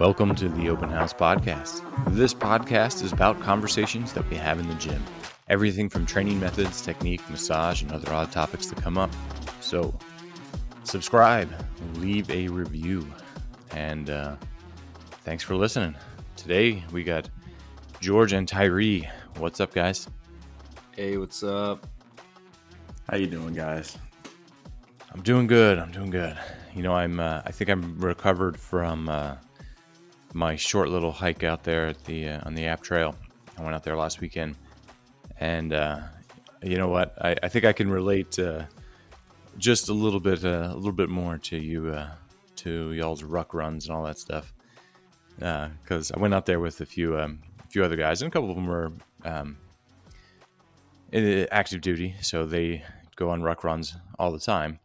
Welcome to the Open House Podcast. This podcast is about conversations that we have in the gym. Everything from training methods, technique, massage, and other odd topics that come up. So, subscribe, leave a review, and uh, thanks for listening. Today we got George and Tyree. What's up, guys? Hey, what's up? How you doing, guys? I'm doing good. I'm doing good. You know, I'm. Uh, I think I'm recovered from uh, my short little hike out there at the uh, on the App Trail. I went out there last weekend, and uh, you know what? I, I think I can relate uh, just a little bit, uh, a little bit more to you, uh, to y'all's ruck runs and all that stuff. Because I went out there with a few, um, a few other guys, and a couple of them were um, in active duty, so they go on ruck runs all the time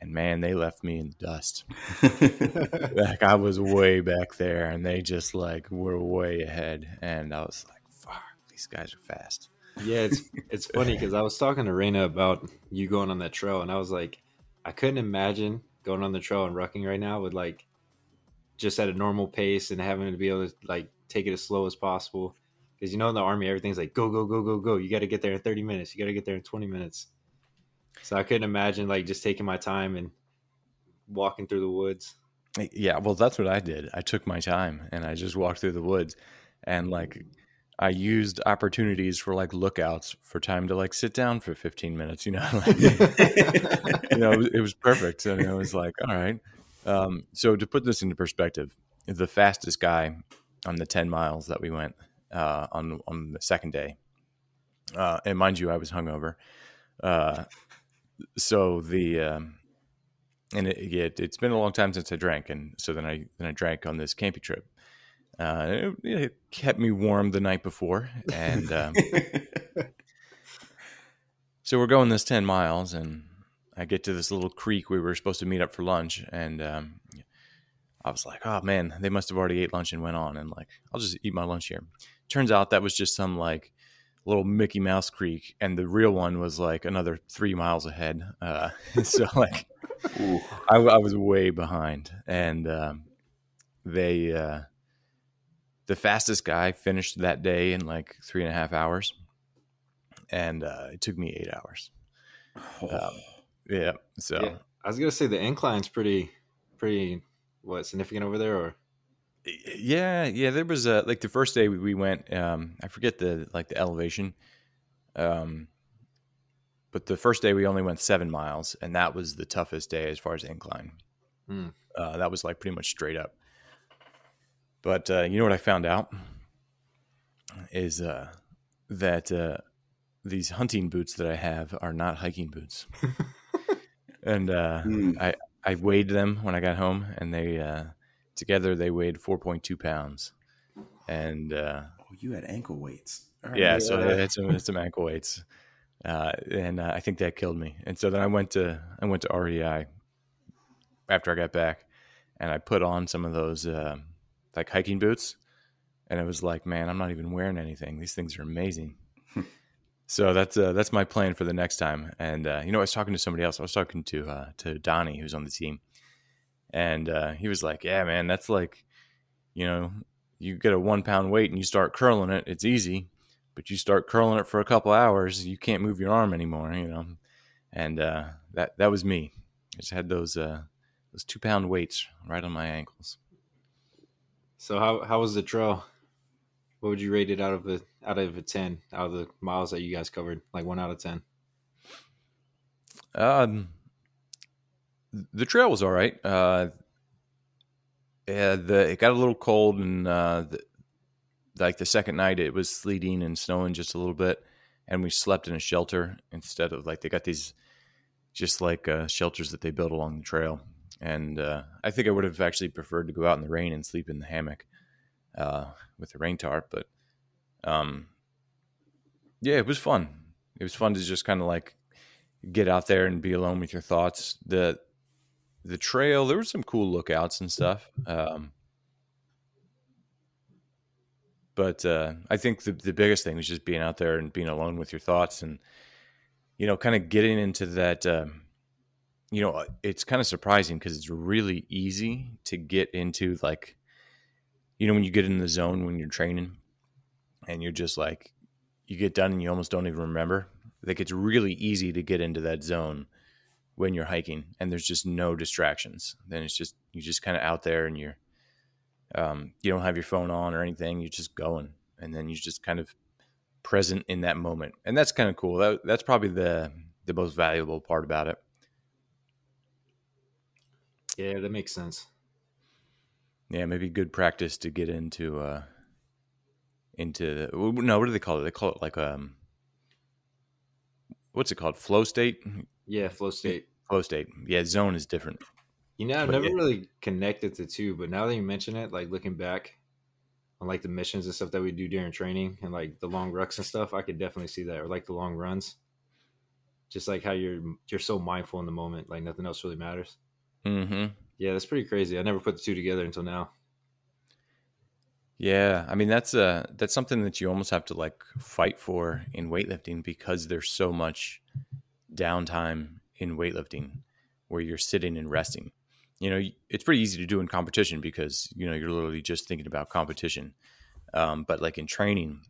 and man, they left me in the dust. like I was way back there, and they just like were way ahead, and I was like, "Fuck, these guys are fast." Yeah, it's it's funny because I was talking to Raina about you going on that trail, and I was like, I couldn't imagine going on the trail and rucking right now with like just at a normal pace and having to be able to like take it as slow as possible. Because you know in the army everything's like go go go go go. You got to get there in thirty minutes. You got to get there in twenty minutes so I couldn't imagine like just taking my time and walking through the woods. Yeah, well, that's what I did. I took my time and I just walked through the woods, and like I used opportunities for like lookouts for time to like sit down for 15 minutes. You know, like, you know, it was, it was, perfect, and it was like, all right. Um, so to put this into perspective, the fastest guy on the 10 miles that we went uh, on on the second day, uh, and mind you, I was hungover. Uh, so the um, and it, it, has been a long time since I drank, and so then I then I drank on this camping trip. Uh, it, it, kept me warm the night before, and um, so we're going this ten miles, and I get to this little creek we were supposed to meet up for lunch, and um, I was like, oh man, they must have already ate lunch and went on, and like I'll just eat my lunch here. Turns out that was just some like little Mickey Mouse Creek, and the real one was like another three miles ahead. Uh, so like, I, I, was way behind, and um, they uh, the fastest guy finished that day in like three and a half hours, and uh, it took me eight hours. Oh. Um, yeah, so yeah. I was gonna say the incline's pretty pretty what significant over there, or yeah, yeah. There was a like the first day we, we went. Um, I forget the like the elevation. Um, but the first day we only went seven miles, and that was the toughest day as far as incline. Hmm. Uh, that was like pretty much straight up. But uh, you know what I found out is uh, that uh, these hunting boots that I have are not hiking boots. and mm. I I weighed them when I got home, and they uh, Together, they weighed 4.2 pounds. And uh, oh, you had ankle weights. Right. Yeah, so I had some, some ankle weights. Uh, and uh, I think that killed me. And so then I went to I went to REI after I got back, and I put on some of those uh, like hiking boots, and it was like, man, I'm not even wearing anything. These things are amazing. so that's uh, that's my plan for the next time. And uh, you know, I was talking to somebody else. I was talking to uh, to Donnie, who's on the team, and uh, he was like, "Yeah, man, that's like, you know, you get a one pound weight and you start curling it. It's easy, but you start curling it for a couple hours, you can't move your arm anymore, you know." And uh, that that was me. I just had those uh, those two pound weights right on my ankles. So how how was the trail? What would you rate it out of a out of a ten out of the miles that you guys covered? Like one out of ten. Um, the trail was all right. Uh, yeah, the it got a little cold, and uh, the, like the second night, it was sleeting and snowing just a little bit, and we slept in a shelter instead of like they got these just like uh, shelters that they built along the trail. And uh, I think I would have actually preferred to go out in the rain and sleep in the hammock uh, with the rain tarp, but um, yeah, it was fun. It was fun to just kind of like get out there and be alone with your thoughts. The the trail, there were some cool lookouts and stuff. Um, but uh, I think the the biggest thing was just being out there and being alone with your thoughts, and you know, kind of getting into that. Um, you know, it's kind of surprising because it's really easy to get into like you know, when you get in the zone when you're training and you're just like, you get done and you almost don't even remember. Like it's really easy to get into that zone when you're hiking and there's just no distractions. Then it's just, you're just kind of out there and you're, um, you don't have your phone on or anything. You're just going and then you're just kind of present in that moment. And that's kind of cool. That, that's probably the, the most valuable part about it. Yeah, that makes sense. Yeah, maybe good practice to get into uh into the, no, what do they call it? They call it like um what's it called? Flow state? Yeah, flow state. Flow state. Yeah, zone is different. You know, I've But never yeah. really connected the two, but now that you mention it, like looking back on like the missions and stuff that we do during training and like the long rucks and stuff, I could definitely see that, or like the long runs. Just like how you're you're so mindful in the moment, like nothing else really matters. Mhm. Yeah, that's pretty crazy. I never put the two together until now. Yeah, I mean that's uh that's something that you almost have to like fight for in weightlifting because there's so much downtime in weightlifting where you're sitting and resting. You know, it's pretty easy to do in competition because you know you're literally just thinking about competition. Um, but like in training,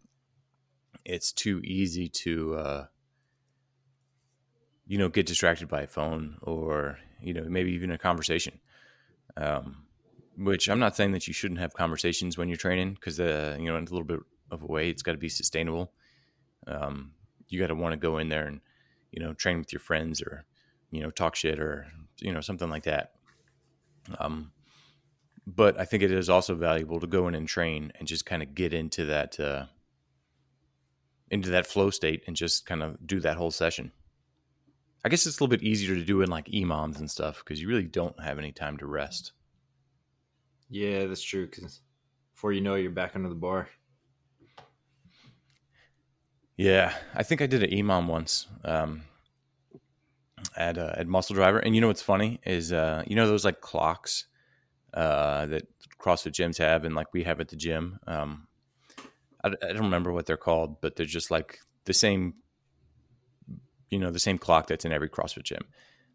it's too easy to uh, you know get distracted by a phone or you know maybe even a conversation. Um, which I'm not saying that you shouldn't have conversations when you're training because uh, you know in a little bit of a way it's got to be sustainable. Um, you got to want to go in there and you know train with your friends or you know talk shit or you know something like that. Um, but I think it is also valuable to go in and train and just kind of get into that uh, into that flow state and just kind of do that whole session. I guess it's a little bit easier to do in like EMOMs and stuff because you really don't have any time to rest. Yeah, that's true. Because before you know, it, you're back under the bar. Yeah, I think I did an EMOM once um, at uh, at Muscle Driver, and you know what's funny is uh, you know those like clocks uh, that CrossFit gyms have, and like we have at the gym. Um, I, I don't remember what they're called, but they're just like the same, you know, the same clock that's in every CrossFit gym.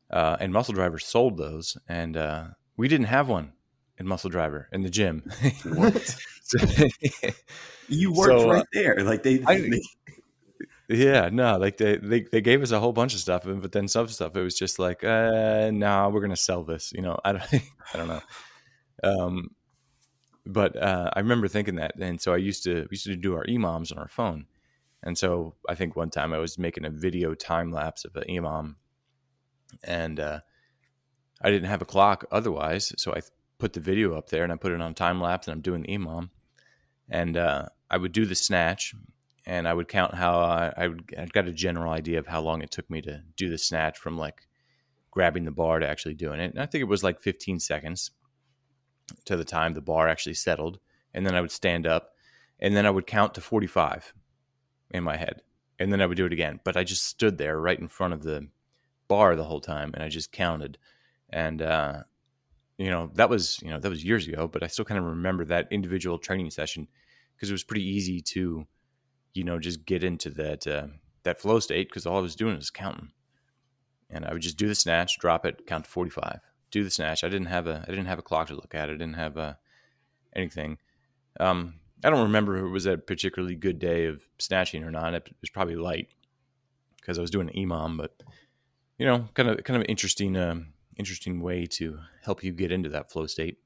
Uh, and Muscle Driver sold those, and uh, we didn't have one in Muscle Driver in the gym. So- You worked So, uh, right there. Like they, I- they- Yeah, no, like they, they they gave us a whole bunch of stuff, but then some stuff it was just like, uh, no, we're gonna sell this. You know, I don't, I don't know. Um, but uh, I remember thinking that, and so I used to we used to do our EMOMs on our phone, and so I think one time I was making a video time lapse of an EMOM, and uh, I didn't have a clock otherwise, so I put the video up there and I put it on time lapse, and I'm doing the EMOM, and uh, I would do the snatch, and I would count how I, I would I got a general idea of how long it took me to do the snatch from like grabbing the bar to actually doing it. And I think it was like 15 seconds to the time the bar actually settled, and then I would stand up, and then I would count to 45 in my head, and then I would do it again. But I just stood there right in front of the bar the whole time, and I just counted, and uh, you know that was you know that was years ago, but I still kind of remember that individual training session because it was pretty easy to you know just get into that uh, that flow state because all I was doing was counting, and I would just do the snatch, drop it, count to forty five, do the snatch. I didn't have a I didn't have a clock to look at. I didn't have uh, anything. Um, I don't remember if it was a particularly good day of snatching or not. It was probably light because I was doing an EMOM, but you know, kind of kind of interesting um, interesting way to help you get into that flow state.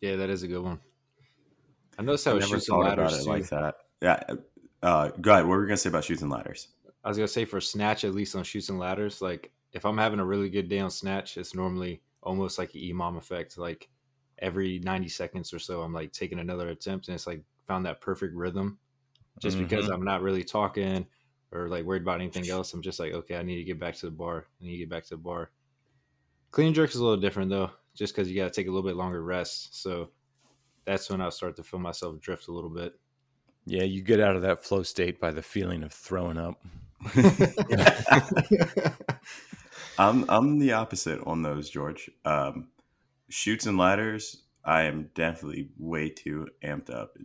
Yeah, that is a good one. I noticed how I never shoots and thought about ladders like that. Yeah. Uh, go ahead. What were we gonna say about Chutes and Ladders? I was gonna say for snatch, at least on Chutes and Ladders, like if I'm having a really good day on snatch, it's normally almost like an EMOM effect. Like every 90 seconds or so, I'm like taking another attempt, and it's like found that perfect rhythm. Just because I'm not really talking or like worried about anything else, I'm just like, okay, I need to get back to the bar. I need to get back to the bar. Clean jerk is a little different though, just because you got to take a little bit longer rest. So that's when I start to feel myself drift a little bit. Yeah, you get out of that flow state by the feeling of throwing up. I'm I'm the opposite on those, George. Um, Chutes and Ladders, I am definitely way too amped up.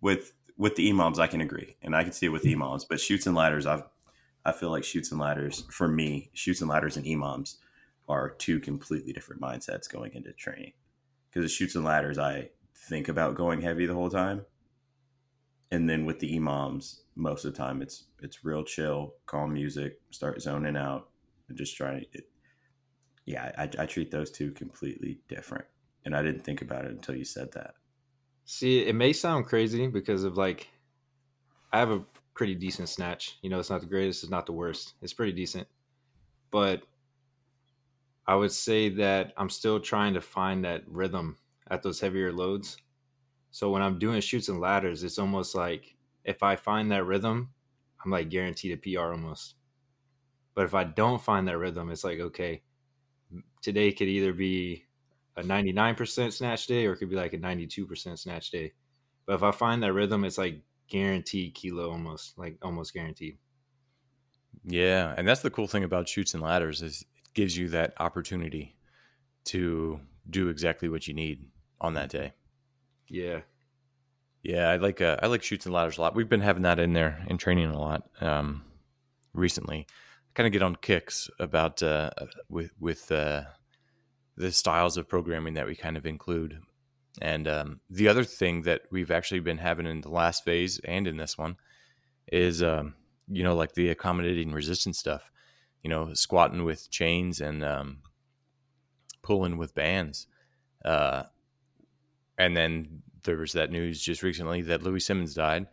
With with the EMOMs, I can agree, and I can see it with EMOMs. But Chutes and Ladders, I've I feel like Chutes and Ladders for me, Chutes and Ladders and EMOMs are two completely different mindsets going into training. because the Chutes and Ladders, I think about going heavy the whole time, and then with the EMOMs, most of the time it's it's real chill, calm music, start zoning out, and just trying. It, yeah, I, I treat those two completely different, and I didn't think about it until you said that. See, it may sound crazy because of like, I have a pretty decent snatch. You know, it's not the greatest, it's not the worst. It's pretty decent, but I would say that I'm still trying to find that rhythm at those heavier loads. So when I'm doing Chutes and Ladders, it's almost like if I find that rhythm, I'm like guaranteed a PR almost. But if I don't find that rhythm, it's like, okay, today could either be a 99% snatch day or it could be like a 92% snatch day. But if I find that rhythm, it's like guaranteed kilo almost, like almost guaranteed. Yeah, and that's the cool thing about Chutes and Ladders is it gives you that opportunity to do exactly what you need on that day. Yeah. Yeah, I like uh, I like Chutes and Ladders a lot. We've been having that in there in training a lot um, recently. I kind of get on kicks about uh, with with uh, the styles of programming that we kind of include. And um, the other thing that we've actually been having in the last phase and in this one is, um, you know, like the accommodating resistance stuff. You know, squatting with chains and um, pulling with bands. Uh, and then there was that news just recently that Louie Simmons died,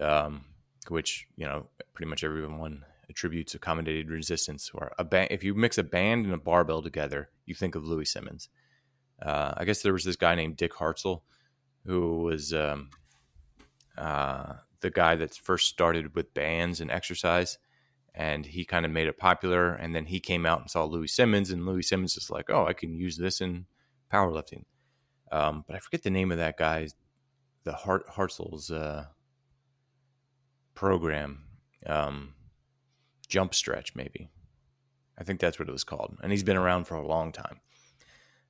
um, which you know pretty much everyone attributes accommodated resistance or a band. If you mix a band and a barbell together, you think of Louie Simmons. Uh, I guess there was this guy named Dick Hartzell who was um, uh, the guy that first started with bands and exercise. And he kind of made it popular. And then he came out and saw Louie Simmons, and Louie Simmons is like, oh, I can use this in powerlifting. Um, but I forget the name of that guy, the Hart Hartzell's uh, program, um, Jump Stretch, maybe. I think that's what it was called, and he's been around for a long time.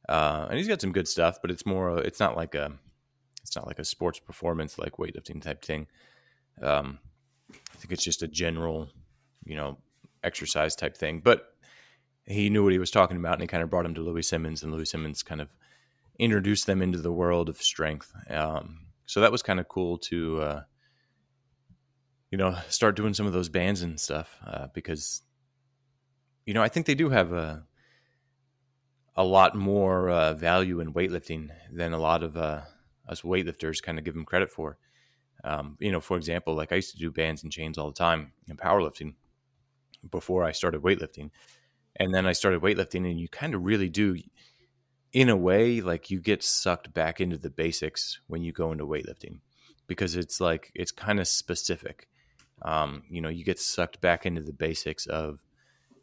Uh, and he's got some good stuff, but it's more. It's not like a. It's not like a sports performance like weightlifting type thing. Um, I think it's just a general, you know, exercise type thing. But he knew what he was talking about, and he kind of brought him to Louie Simmons, and Louie Simmons kind of introduce them into the world of strength. Um, so that was kind of cool to, uh, you know, start doing some of those bands and stuff uh, because, you know, I think they do have a a lot more uh, value in weightlifting than a lot of uh, us weightlifters kind of give them credit for. Um, you know, for example, like I used to do bands and chains all the time in powerlifting before I started weightlifting. And then I started weightlifting, and you kind of really do in a way, like you get sucked back into the basics when you go into weightlifting because it's like it's kind of specific. Um, you know, you get sucked back into the basics of,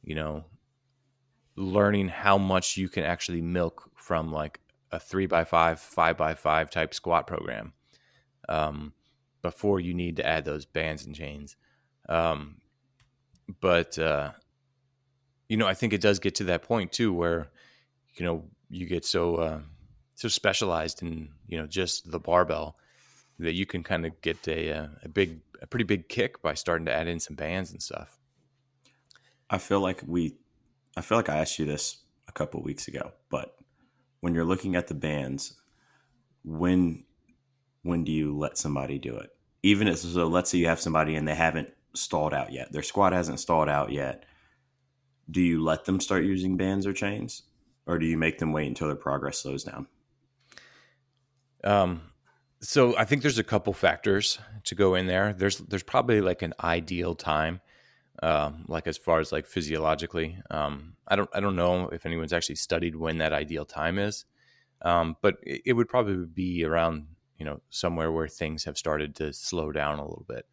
you know, learning how much you can actually milk from like a three by five, five by five type squat program um, before you need to add those bands and chains. Um, but, uh, you know, I think it does get to that point too where, you know, you get so uh, so specialized in you know just the barbell that you can kind of get a, uh, a big a pretty big kick by starting to add in some bands and stuff. I feel like we, I feel like I asked you this a couple weeks ago, but when you're looking at the bands, when when do you let somebody do it? Even if so, let's say you have somebody and they haven't stalled out yet, their squat hasn't stalled out yet. Do you let them start using bands or chains, or do you make them wait until their progress slows down? Um, so I think there's a couple factors to go in there. There's there's probably like an ideal time, um, like as far as like physiologically. Um, I don't I don't know if anyone's actually studied when that ideal time is, um, but it, it, would probably be around you know somewhere where things have started to slow down a little bit.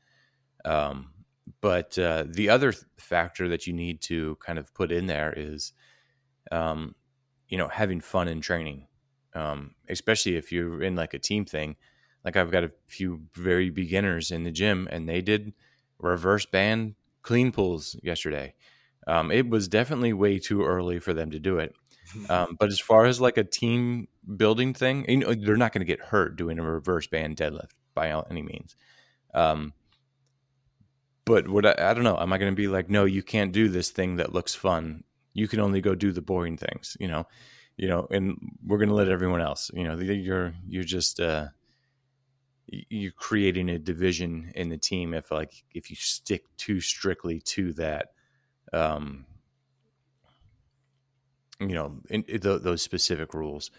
Um, but uh, the other factor that you need to kind of put in there is um, you know having fun in training um, especially if you're in like a team thing. Like i've got a few very beginners in the gym and they did reverse band clean pulls yesterday. Um, it was definitely way too early for them to do it. Um, but as far as like a team building thing you know they're not going to get hurt doing a reverse band deadlift by any means. Um, but what I, I don't know. Am i going to be like no you can't do this thing that looks fun you can only go do the boring things you know? You know, and we're going to let everyone else, you know, you're, you're just, uh, you're creating a division in the team if like if you stick too strictly to that um you know in, in the, those specific rules.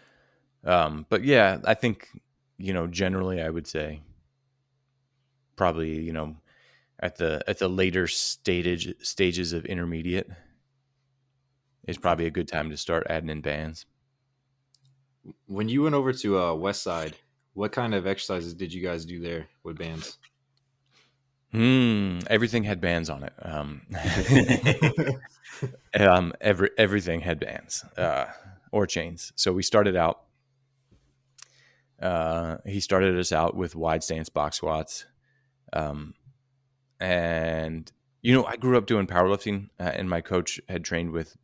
Um but yeah i think you know generally i would say probably you know at the at the later stage stages of intermediate is probably a good time to start adding in bands when you went over to uh Westside what kind of exercises did you guys do there with bands? Hmm. Everything had bands on it. Um, um, every everything had bands uh, or chains. So we started out. Uh, he started us out with wide stance box squats, um, and you know I grew up doing powerlifting, uh, and my coach had trained with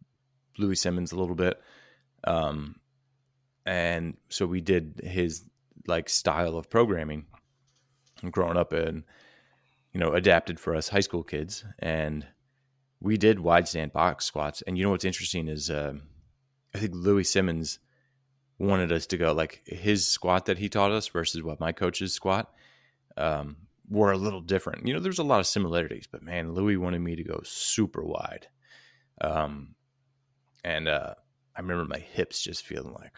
Louie Simmons a little bit, um, and so we did his like style of programming growing up and you know adapted for us high school kids. And we did wide stand box squats. And you know what's interesting is uh, i think louie simmons wanted us to go like his squat that he taught us versus what my coach's squat um, were a little different. You know there's a lot of similarities but man louis wanted me to go super wide. Um, and uh, i remember my hips just feeling like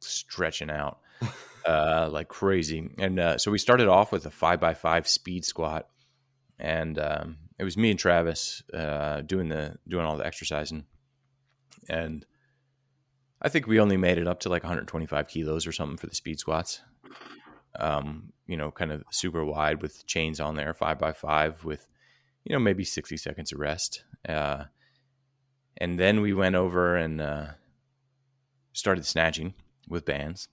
stretching out uh, like crazy. And uh, so we started off with a five by five speed squat, and um, it was me and Travis uh, doing the doing all the exercising, and I think we only made it up to like 125 kilos or something for the speed squats. Um, you know, kind of super wide with chains on there, five by five with, you know, maybe 60 seconds of rest. Uh, and then we went over and uh, started snatching with bands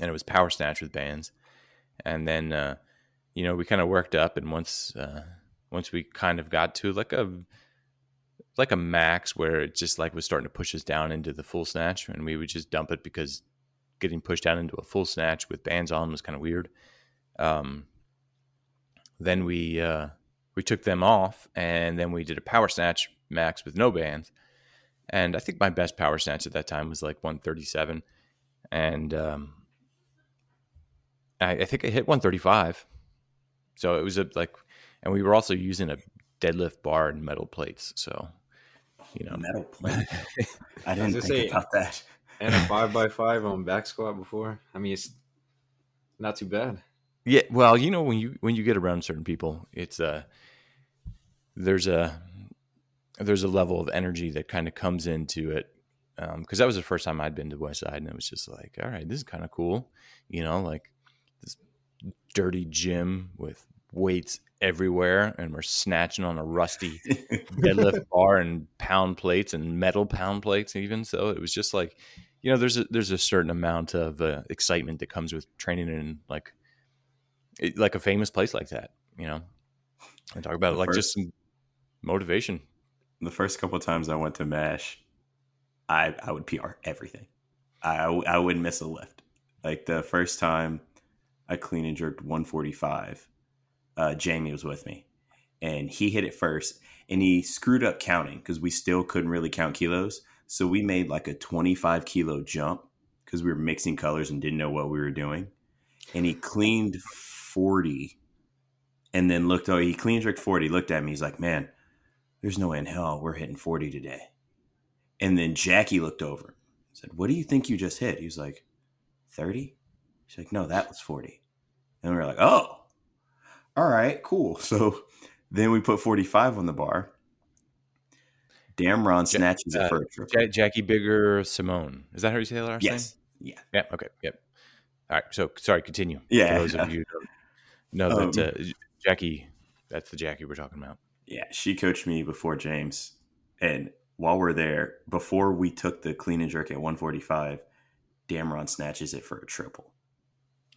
and it was power snatch with bands. And then, uh, you know, we kind of worked up, and once uh, once we kind of got to like a like a max where it just like was starting to push us down into the full snatch, and we would just dump it because getting pushed down into a full snatch with bands on was kind of weird. Um, then we uh, we took them off, and then we did a power snatch max with no bands. And I think my best power snatch at that time was like 137, and um, I, I think I hit 135. So it was a like, and we were also using a deadlift bar and metal plates. So, you know, metal plate. I didn't think say, about that. and a five by five on back squat before. I mean, it's not too bad. Yeah, well, you know, when you when you get around certain people, it's a uh, there's a there's a level of energy that kind of comes into it because um, that was the first time I'd been to Westside, and it was just like, all right, this is kind of cool, you know, like this dirty gym with weights everywhere and we're snatching on a rusty deadlift bar and pound plates and metal pound plates even so it was just like you know there's a there's a certain amount of uh, excitement that comes with training in like like a famous place like that you know? And talk about it like first, just some motivation the first couple times i went to mash i i would pr everything i i wouldn't miss a lift like the first time I clean and jerked 145. Uh, Jamie was with me, and he hit it first, and he screwed up counting because we still couldn't really count kilos. So we made like a 25 kilo jump because we were mixing colors and didn't know what we were doing. And he cleaned 40 and then looked, oh, he clean jerked 40, looked at me. He's like, man, there's no way in hell we're hitting 40 today. And then Jackie looked over, said, what do you think you just hit? He was like, 30? She's like, no, that was 40. And we are like, oh, all right, cool. So then we put 45 on the bar. Damron snatches uh, it for a triple. Jackie Bigger Simone. Is that how you say the last yes. name? Yeah. Yeah. Okay. Yep. All right. So sorry, continue. Yeah. For those of you who know um, that uh, Jackie, that's the Jackie we're talking about. Yeah. She coached me before James. And while we're there, before we took the clean and jerk at 145, Damron snatches it for a triple.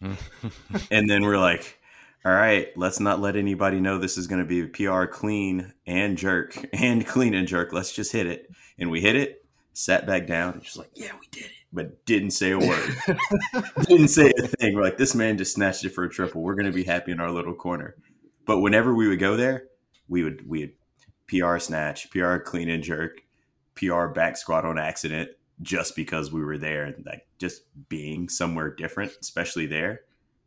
and then we're like, all right, let's not let anybody know this is going to be a PR clean and jerk and clean and jerk. Let's just hit it. And we hit it, sat back down, and just like, yeah, we did it. But didn't say a word. didn't say a thing. We're like, this man just snatched it for a triple. We're going to be happy in our little corner. But whenever we would go there, we would we would PR snatch, PR clean and jerk, PR back squat on accident, just because we were there like just being somewhere different, especially there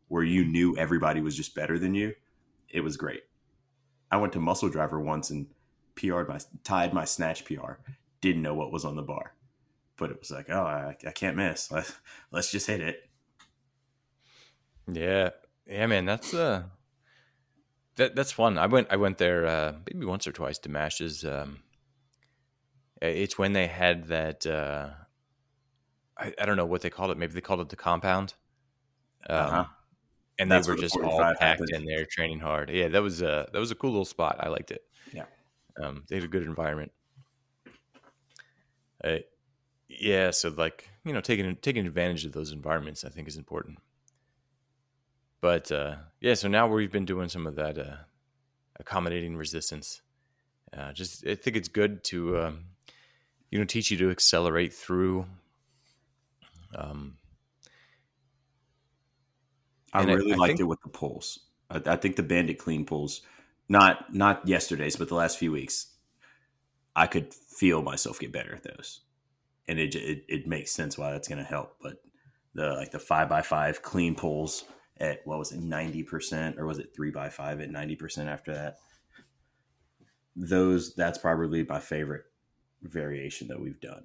where you knew everybody was just better than you. It was great. I went to Muscle Driver once and PR'd my tied my snatch PR. Didn't know what was on the bar, but it was like, oh, I, I can't miss. Let's, let's just hit it. Yeah, yeah, man, that's uh, that that's fun. I went I went there uh, maybe once or twice to Mash's. Um, it's when they had that. Uh, I, I don't know what they called it. Maybe they called it the compound. Um, uh-huh. And That's they were just all packed in there, training hard. Yeah, that was a that was a cool little spot. I liked it. Yeah, um, they had a good environment. Uh, yeah, so like you know, taking taking advantage of those environments, I think, is important. But uh, yeah, so now we've been doing some of that uh, accommodating resistance. Uh, just I think it's good to um, you know teach you to accelerate through. Um, I really I, I liked think, it with the pulls. I, I, think the banded clean pulls, not not yesterday's, but the last few weeks, I could feel myself get better at those, and it it, it makes sense why that's going to help. But the like the five by five clean pulls at what was it ninety percent, or was it three by five at ninety percent after that? Those that's probably my favorite variation that we've done.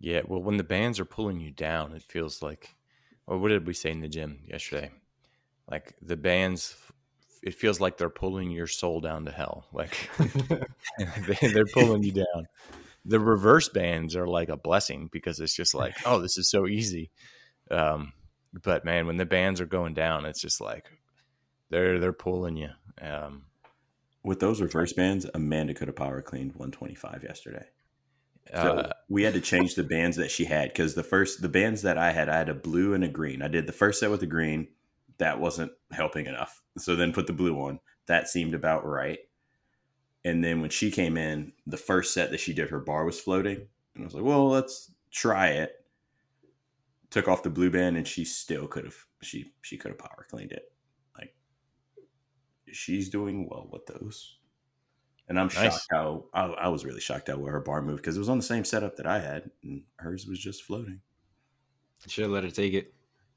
Yeah, well, when the bands are pulling you down, it feels like or what did we say in the gym yesterday? Like the bands, it feels like they're pulling your soul down to hell. Like they're pulling you down. The reverse bands are like a blessing because it's just like, oh, this is so easy. Um, but man, when the bands are going down, it's just like they're they're pulling you. Um, With those reverse bands, Amanda could have power cleaned 125 yesterday. So uh, we had to change the bands that she had because the first the bands that I had, I had a blue and a green. I did the first set with the green, that wasn't helping enough. So then put the blue on. That seemed about right. And then when she came in, the first set that she did, her bar was floating, and I was like, "Well, let's try it." Took off the blue band, and she still could have she she could have power cleaned it. Like she's doing well with those. And I'm nice. shocked how I, I, was really shocked how where her bar moved because it was on the same setup that I had, and hers was just floating. Should have let her take it.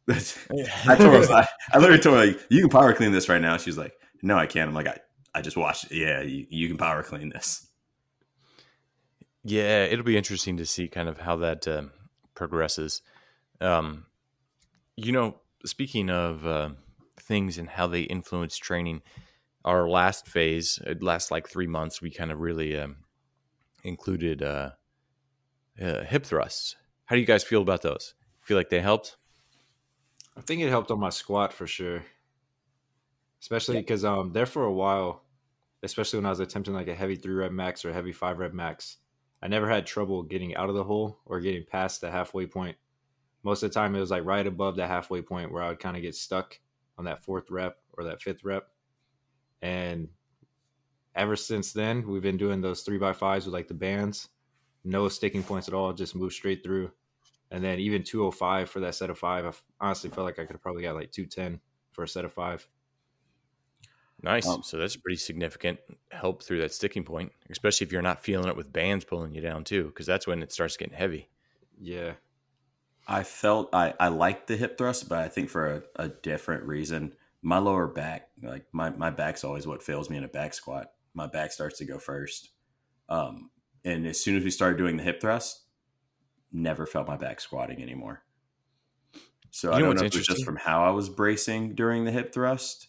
I told her, I, I, literally told her, like, "You can power clean this right now." She's like, "No, I can't." I'm like, "I, I just watched it. Yeah, you, you can power clean this." Yeah, it'll be interesting to see kind of how that uh, progresses. Um, you know, speaking of uh, things and how they influence training, our last phase, it lasts like three months. We kind of really um, included uh, uh, hip thrusts. How do you guys feel about those? Feel like they helped? I think it helped on my squat for sure, especially because yeah. um there for a while, especially when I was attempting like a heavy three rep max or a heavy five rep max. I never had trouble getting out of the hole or getting past the halfway point. Most of the time, it was like right above the halfway point where I would kind of get stuck on that fourth rep or that fifth rep. And ever since then, we've been doing those three by fives with like the bands, no sticking points at all, just move straight through. And then even 205 for that set of five, I honestly felt like I could have probably got like 210 for a set of five. Nice. Um, so that's pretty significant help through that sticking point, especially if you're not feeling it with bands pulling you down too, because that's when it starts getting heavy. Yeah. I felt I, I liked the hip thrust, but I think for a, a different reason my lower back, like my, my back's always what fails me in a back squat. My back starts to go first. Um, and as soon as we started doing the hip thrust, never felt my back squatting anymore. So you I don't know if it was just from how I was bracing during the hip thrust,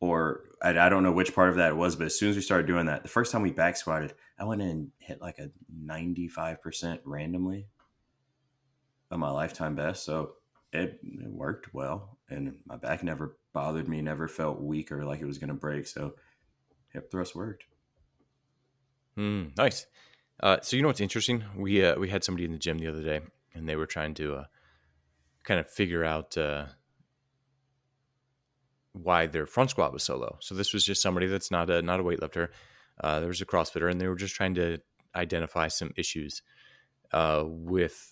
or I, I, don't know which part of that it was. But as soon as we started doing that, the first time we back squatted, I went in and hit like a ninety five percent randomly of my lifetime best. So it, it worked well, and my back never bothered me, never felt weak or like it was going to break. So hip thrust worked. Mm, nice. Uh, so you know what's interesting? We uh, we had somebody in the gym the other day, and they were trying to uh, kind of figure out uh, why their front squat was so low. So this was just somebody that's not a not a weightlifter. Uh, there was a CrossFitter, and they were just trying to identify some issues uh, with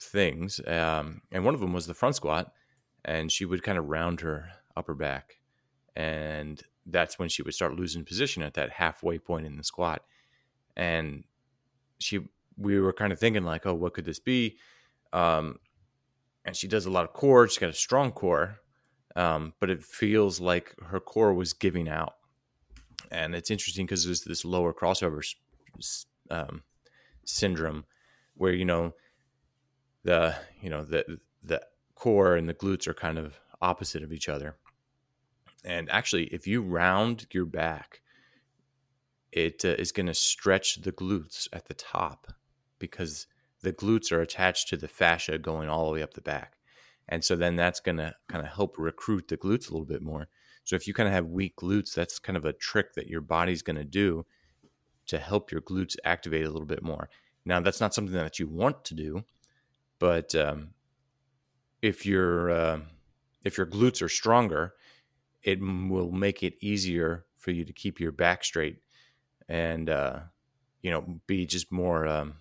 things. Um, and one of them was the front squat, and she would kind of round her upper back. And that's when she would start losing position at that halfway point in the squat. And she we were kind of thinking like, oh, what could this be? Um, and she does a lot of core. She's got a strong core, um, but it feels like her core was giving out. And it's interesting because there's this lower crossover um, syndrome where you know the you know the the core and the glutes are kind of opposite of each other. And actually, if you round your back, it uh, is going to stretch the glutes at the top because the glutes are attached to the fascia going all the way up the back. And so then that's going to kind of help recruit the glutes a little bit more. So if you kind of have weak glutes, that's kind of a trick that your body's going to do to help your glutes activate a little bit more. Now, that's not something that you want to do, but um, if your uh, if your glutes are stronger, it will make it easier for you to keep your back straight and uh, you know be just more um,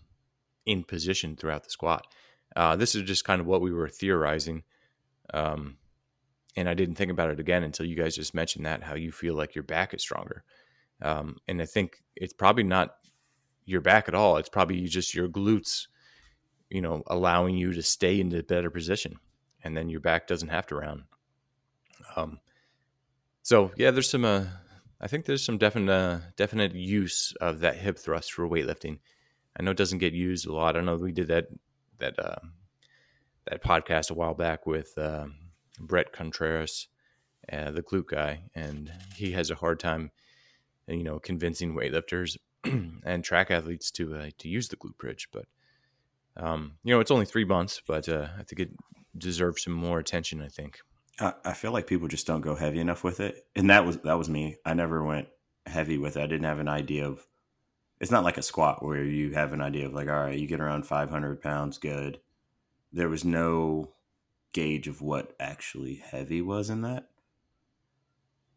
in position throughout the squat. Uh, this is just kind of what we were theorizing, um, and I didn't think about it again until you guys just mentioned that how you feel like your back is stronger, um, and I think it's probably not your back at all. It's probably just your glutes, you know, allowing you to stay in a better position, and then your back doesn't have to round. Um, so yeah, there's some. Uh, I think there's some definite uh, definite use of that hip thrust for weightlifting. I know it doesn't get used a lot. I know we did that that uh, that podcast a while back with um, Bret Contreras, uh, the glute guy, and he has a hard time, you know, convincing weightlifters and track athletes to uh, to use the glute bridge. But um, you know, it's only three months, but uh, I think it deserves some more attention. I think. I, I feel like people just don't go heavy enough with it, and that was that was me. I never went heavy with it. I didn't have an idea of. It's not like a squat where you have an idea of like, all right, you get around 500 pounds, good. There was no gauge of what actually heavy was in that.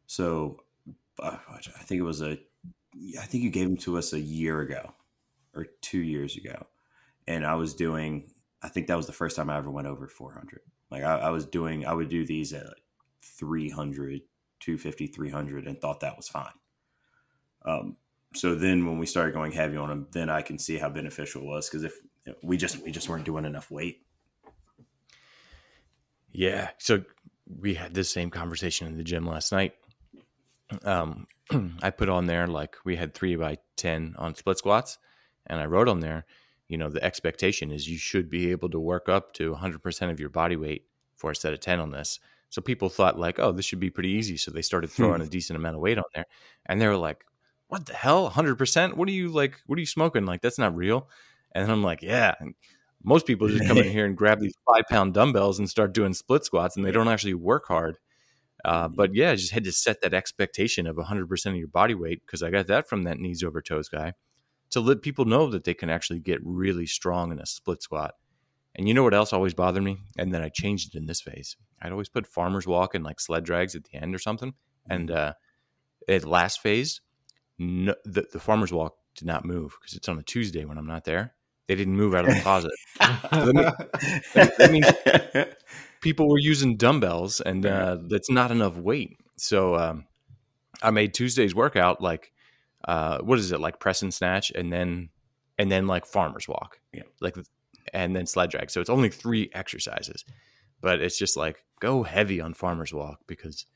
So, I think it was a. I think you gave them to us a year ago, or two years ago, and I was doing. I think that was the first time I ever went over 400. Like I, I was doing, I would do these at like 300, 250, 300 and thought that was fine. Um, so then when we started going heavy on them, then I can see how beneficial it was. Cause if we just, we just weren't doing enough weight. Yeah. So we had this same conversation in the gym last night. Um, I put on there like we had three by 10 on split squats and I wrote on there, you know the expectation is you should be able to work up to 100% of your body weight for a set of 10 on this. So people thought like oh this should be pretty easy. So they started throwing hmm. a decent amount of weight on there. And they were like what the hell? 100% what are you like what are you smoking? Like that's not real? And i'm like yeah. And most people just come in here and grab these five pound dumbbells and start doing split squats and they don't actually work hard. Uh, but yeah, I just had to set that expectation of 100% of your body weight because I got that from that knees over toes guy to let people know that they can actually get really strong in a split squat. And you know what else always bothered me? And then I changed it in this phase. I'd always put farmer's walk and like sled drags at the end or something. And uh, at last phase, no, the, the farmer's walk did not move because it's on a Tuesday when I'm not there. They didn't move out of the closet. that, means people were using dumbbells, and uh, that's not enough weight. So um, I made Tuesday's workout like uh, what is it like press and snatch and then and then like farmer's walk. Yeah. Like and then sled drag. So it's only three exercises but it's just like go heavy on farmer's walk because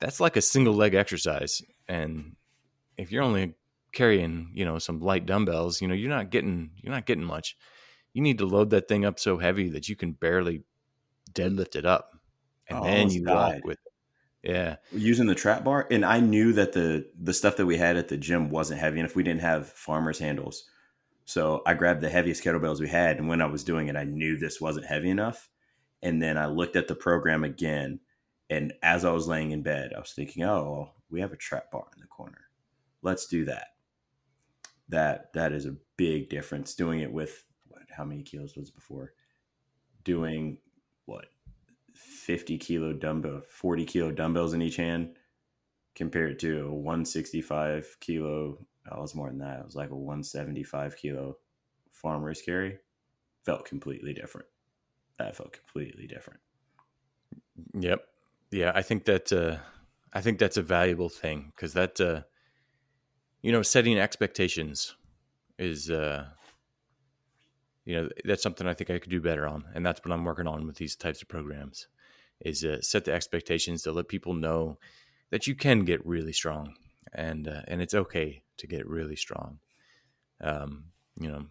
that's like a single leg exercise. And if you're only carrying you know some light dumbbells you know you're not getting you're not getting much. You need to load that thing up so heavy that you can barely deadlift it up. And oh, then you died. walk with yeah. Using the trap bar. And I knew that the the stuff that we had at the gym wasn't heavy enough. We didn't have farmer's handles. So I grabbed the heaviest kettlebells we had. And when I was doing it, I knew this wasn't heavy enough. And then I looked at the program again. And as I was laying in bed, I was thinking, oh, we have a trap bar in the corner. Let's do that. That that is a big difference. Doing it with what, how many kilos was before? Doing what 50 kilo dumbbell, 40 kilo dumbbells in each hand compared to a 165 kilo. Oh, it was more than that. It was like a 175 kilo farmer's carry. Felt completely different. That felt completely different. Yep. Yeah, I think that uh, I think that's a valuable thing because that uh, you know setting expectations is uh, you know, that's something I think I could do better on, and that's what I'm working on with these types of programs. Is uh, set the expectations to let people know that you can get really strong, and uh, and it's okay to get really strong. Um, you know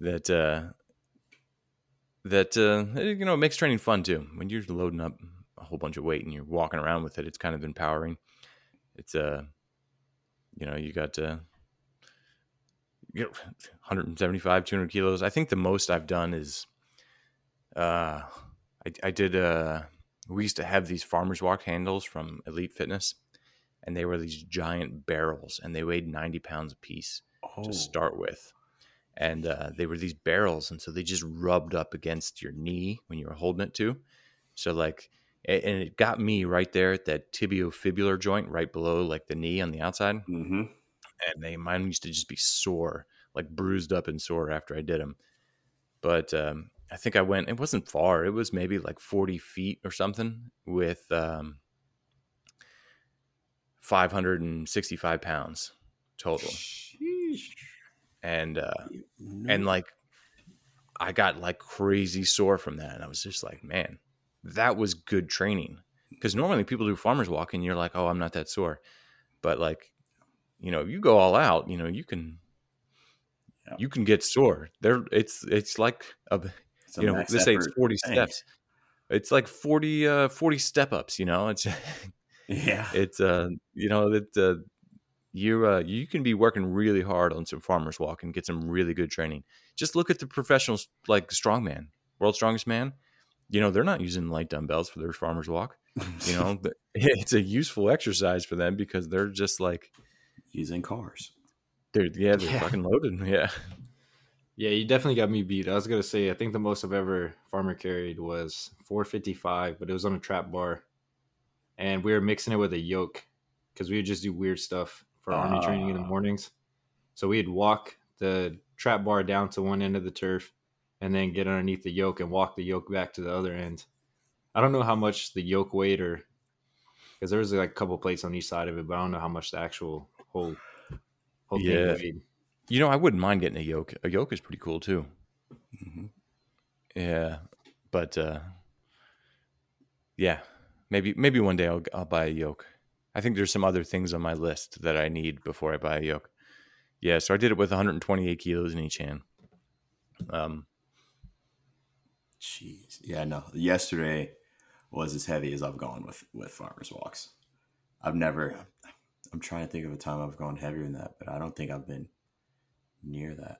that uh, that uh, you know makes training fun too. When you're loading up a whole bunch of weight and you're walking around with it, it's kind of empowering. It's uh, you know, you got uh, you know, 175, 200 kilos. I think the most I've done is, uh, I, I did uh, we used to have these farmers walk handles from Elite Fitness, and they were these giant barrels, and they weighed 90 pounds a piece Oh, to start with. And uh, they were these barrels, and so they just rubbed up against your knee when you were holding it too. So like, and it got me right there at that tibiofibular joint, right below like the knee on the outside. hmm And they mine used to just be sore, like bruised up and sore after I did them. But um, I think I went. It wasn't far. It was maybe like forty feet or something with um, five hundred and sixty-five pounds total. And uh, and like I got like crazy sore from that, and I was just like, man, that was good training. Because normally people do farmers walk, and you're like, oh, I'm not that sore, but like, you know, you go all out, you know, you can. You can get sore. There, it's it's like a It's you know they say it's 40 thing. steps. It's like 40 uh 40 step ups. You know, it's Yeah. it's uh you know that uh, you uh you can be working really hard on some farmers walk and get some really good training just look at the professionals like strongman world's strongest man you know they're not using light dumbbells for their farmers walk you know it's a useful exercise for them because they're just like using cars. they're yeah they're Yeah. fucking loaded yeah Yeah, you definitely got me beat. I was gonna say I think the most I've ever farmer carried was 455, but it was on a trap bar, and we were mixing it with a yoke because we would just do weird stuff for army training in the Ah. mornings. So we'd walk the trap bar down to one end of the turf, and then get underneath the yoke and walk the yoke back to the other end. I don't know how much the yoke weighed, or because there was like a couple plates on each side of it, but I don't know how much the actual whole whole Yeah. thing weighed. You know i wouldn't mind getting a yoke a yoke is pretty cool too hmm Yeah, but uh, yeah, maybe maybe one day I'll I'll buy a yoke. I think there's some other things on my list that I need before I buy a yoke. Yeah, so I did it with 128 kilos in each hand. Um, Jeez. Yeah, no. Yesterday was as heavy as I've gone with with farmers walks. I've never. I'm trying to think of a time I've gone heavier than that, but I don't think I've been near that.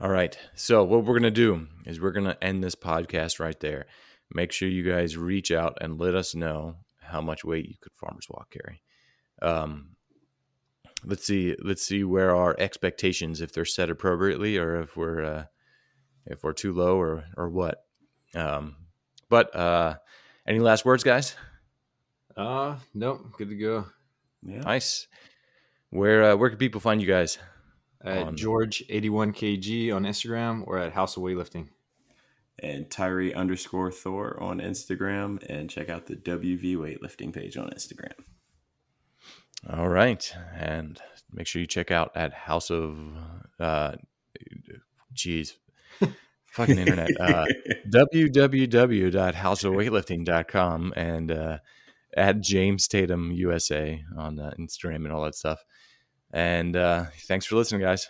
all right, so what we're gonna do is we're gonna end this podcast right there. Make sure you guys reach out and let us know how much weight you could farmers walk carry. Um, let's see let's see where our expectations if they're set appropriately or if we're uh, if we're too low or or what um but uh any last words guys Uh, nope, good to go. Yeah. nice where uh, where can people find you guys At On- George eighty one kg on Instagram or at House of Weightlifting. And Tyree underscore Thor on Instagram, and check out the WV weightlifting page on Instagram. all right and make sure you check out at house of uh geez fucking internet uh www.houseofweightlifting.com and uh, at James Tatum USA on uh, Instagram and all that stuff. And uh, thanks for listening, guys.